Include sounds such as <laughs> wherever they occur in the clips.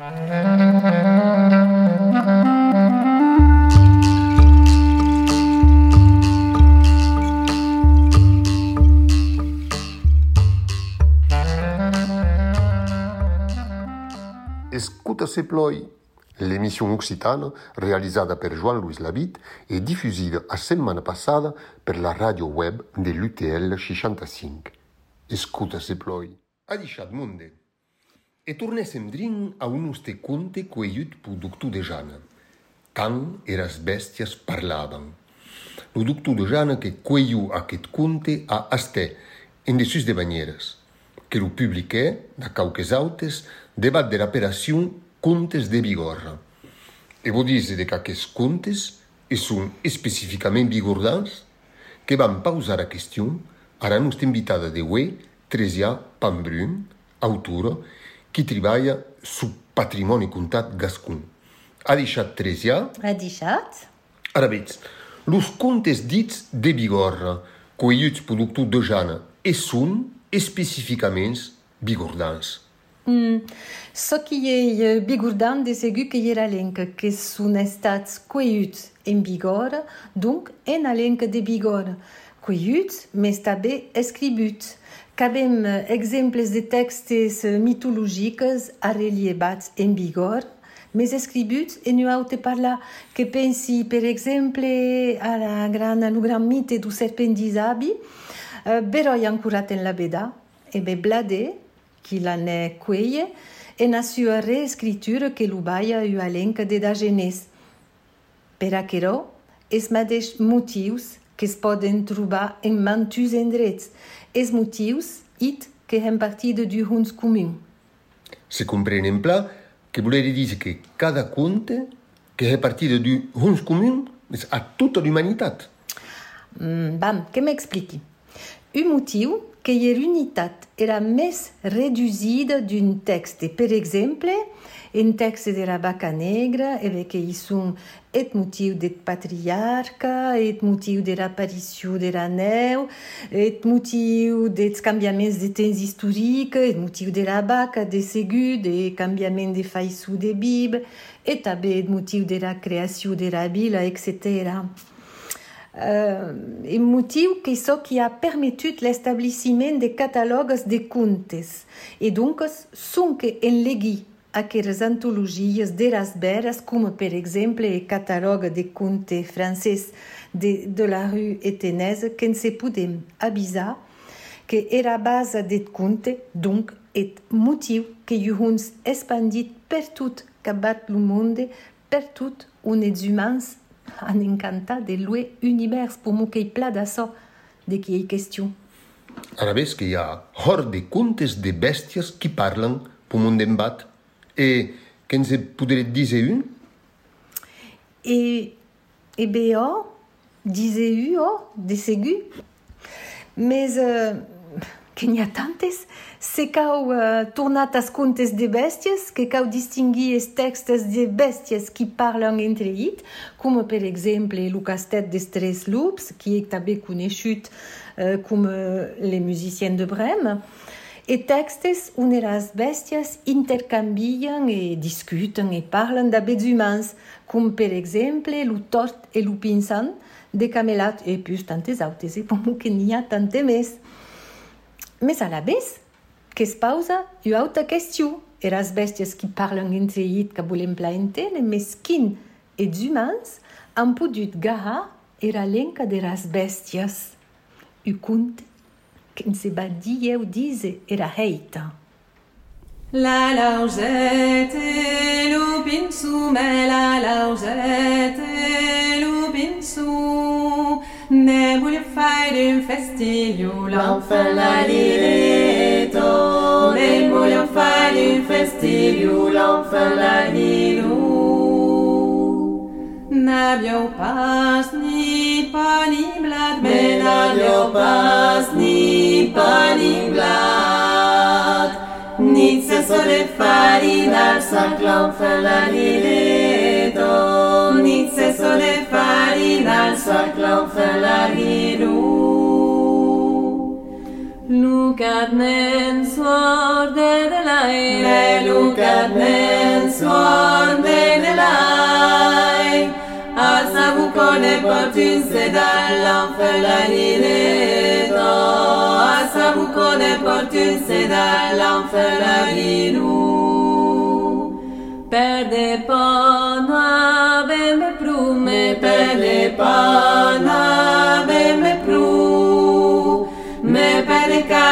Escuta se ploi, l'émission occitane réalisée par Joan-Louis Labitte et diffusée la semaine passée par la radio web de l'UTL 65. Escuta se ploi. Adichat monde. E tornessem drin a un uste conte queiut pu doctor de Jana. Can eras bestias parlavan. Lo doctor de Jana que queiu aquest conte a Asté, en de sus de banyeres, que lo publiqué, da cauques autes, debat de l'operació Contes de Bigorra. E vos dise de qu'aquests contes e són especificament bigordans, que van pausar a question a la nostra invitada de Hue, Tresia Pambrun, autora, qui treballa su patrimoni contat gascun. Ha deixat Tresia? Ha deixat? Ara veig, los contes dits de Bigorra, coelluts productors de Jana, e són especificament bigordans. Mm. Ce qui est euh, bigordan de segur que era lenca que són estats coelluts en Bigorra, donc en alenca de Bigorra. Coelluts, mais també escributs. Cabem uh, exemples de textes uh, mitologiques a relievats en Bigorra, mais escributs en un autre parlar que pensi, per exemple, a la gran, al gran mite du serpent d'Isabi, uh, beroi ancorat en la beda, e be blade, qui l'en est queie, e na sua reescritura que l'ubaia u alenca de da genes. Per aquerò, es mateix motius que es poden trobar en mantus endrets, es motius it que hem partida du huns commun. Se comprenen pla que volere dire que cada conte que è partida du huns commun és a tota l'humanitat. Mm, bam, que m'expliqui. Un motiu que er unitat era més reduïda d'un text. Per exemple, en text de la vaca negra, que hi són et motiu de patriarca, et motiu de l'aparició de la neu, et motiu dels canviaments de temps històric, et motiu de la vaca, de segur, de canviament de faïssú de bib, et també et de la creació de la vila, etc. Uh, e motiu que que a permitut l'establishment de catalogues de contes. E donc, són que en legui aquelas antologias de las beras, como per exemple o catalogue de contes francês de, de la rue Etenese, que se podem avisar que era base de conte, donc et motiu que juns expandit per tot cabat lo monde, per tot on ets <laughs> an encantat de louer univers pour mo que pla d'açò de qui hi question. Ara ves que hi ha hort de contes de bèsties qui parlen per mon d'embat e que ens podret dir un? E, e bé, oh, diseu, oh, de segur. Mais uh, que n'hi ha tantes, se cau uh, tornat as contes de bèsties, que cau distingui els textes de bèsties qui parlen entre it, com per exemple lo castet des tres lups, qui est també conegut uh, com uh, les musiciens de Brême, e textes on as bèsties intercanvien e discuten e parlen d'abets humans, com per exemple lo tort e lo pinsan, de camelat e plus tantes autes, e pomo que n'hi ha tante més. Mes alabès qu'es pausa e auta question e las bèsties qui parlen enseit que volem plaenten e mesquin e d'humans an podut gaha era lenca de las bèsties. U cont qu'en se va dièu e dise era heita. La lausete lo pinsu, me la lausete lo pinsu. fai din festigliola Non falla diretto Ne voglio pas ni pani blad Me pas ni pani blad Nic se sole fari dal saclo Non falla se sole fari dal saclo Non lukat men svar den elai ne lukat men svar den elai asa vous connaît pas une c'est l'enfer la nineto asa vous connaît pas une c'est l'enfer la ninou perde pana ben plume perde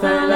fell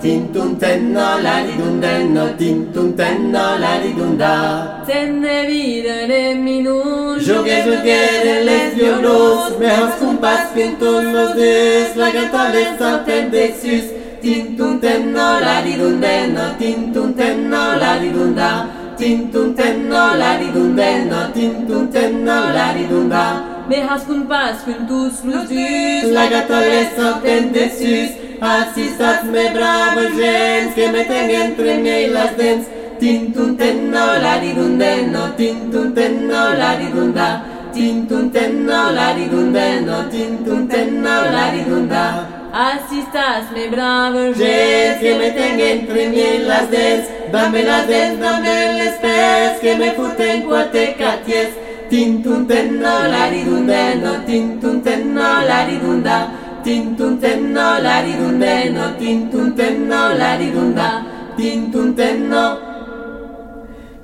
tintuntenno la ridundenno tintuntenno la ridunda. Tenne vide le minun jogue jogue de les violons me has compas pintos los des la gata les attendexus tintuntenno la ridundenno tintuntenno la ridunda. Tintuntenno la ridundenno tintuntenno la ridunda. Me has compas pintos tus des la gata les attendexus asistadme bravos gens que meten entre mí las dens. Tintuntenno la ridundeno, tintuntenno la ridunda, tintuntenno la ridundeno, da. tintuntenno la ridunda. Asistadme bravos gens que meten entre mí las dens. Dame las dens, dame les pes que me futen cuate caties. Tintuntenno la ridundeno, tintuntenno la ridunda. tintunten no lari dundeno, tintunten no lari dunda, tintunten no,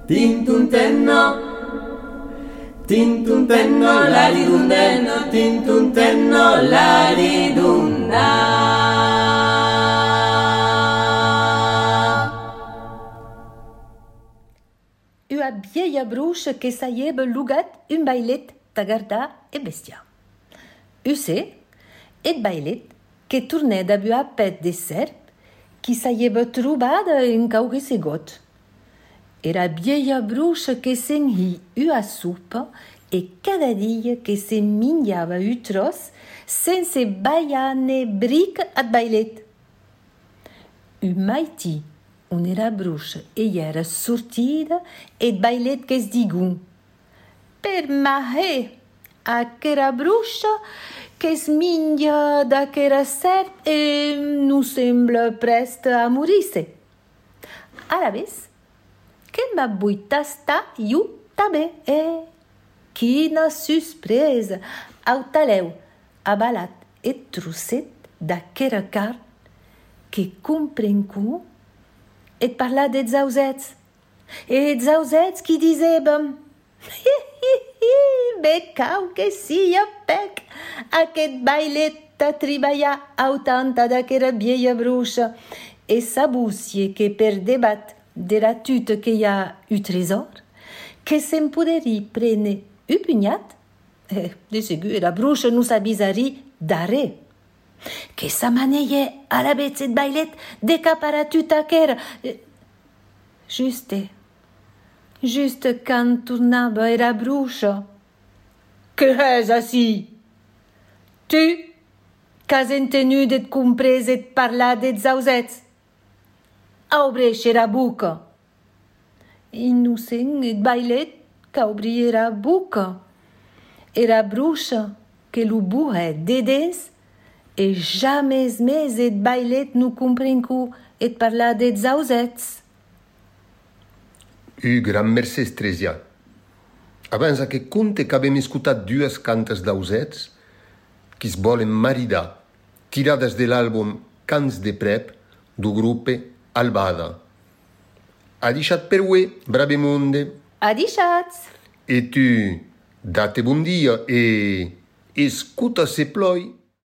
tintunten no, tintunten no lari dundeno, tintunten no lari dunda. Ua bieia bruxe ke saieb lugat un bailet tagarda e bestia. Use, et bailet que tournait da bua pet de serp qui saieba trobada en caugue got. Era vieia bruxa que senhi ua supa e cada dia que se minhava u tros sense baiane bric at bailet. U maiti, un era bruxa e era sortida et bailet que es digun. Per mahe, aquera bruxa que qu'es minha d'aquera ser e nous semble prest a morisse. Ara ves, que m'a buitasta iu tabe, e quina susprese au taleu a balat e trousset d'aquera car que comprenc cu et parla de zauzets. E zauzets qui disèbem... Yeah! <laughs> becau que sia pec, aquest bailet a triballar au tanta d'aquera vieia bruixa, e sabussie che per debat della tute che y a u trésor, che sem poderi prene u pugnat, e de segur la bruche nous abisari dare. Che sa maneie a la bezet bailet de capara tuta ker. Juste, juste quand tournava era bruche. Que és así? Tu, qu'has entenut et comprès et parlar des zausets? Aubreche la boca. Innocent et bailet qu'aubri era boca. Era bruxa que lo buhe dedes e jamais més et bailet nu comprencu et parlar des zausets. U gran mercè Stresia. Abans que conte qu'avem escutat dues cantes d'ausets qui es volen maridar, tirades de l'àlbum Cants de Prep du grup Albada. Ha deixat per ue, brave monde, Adixats! e tu, date bon dia e escuta se ploi.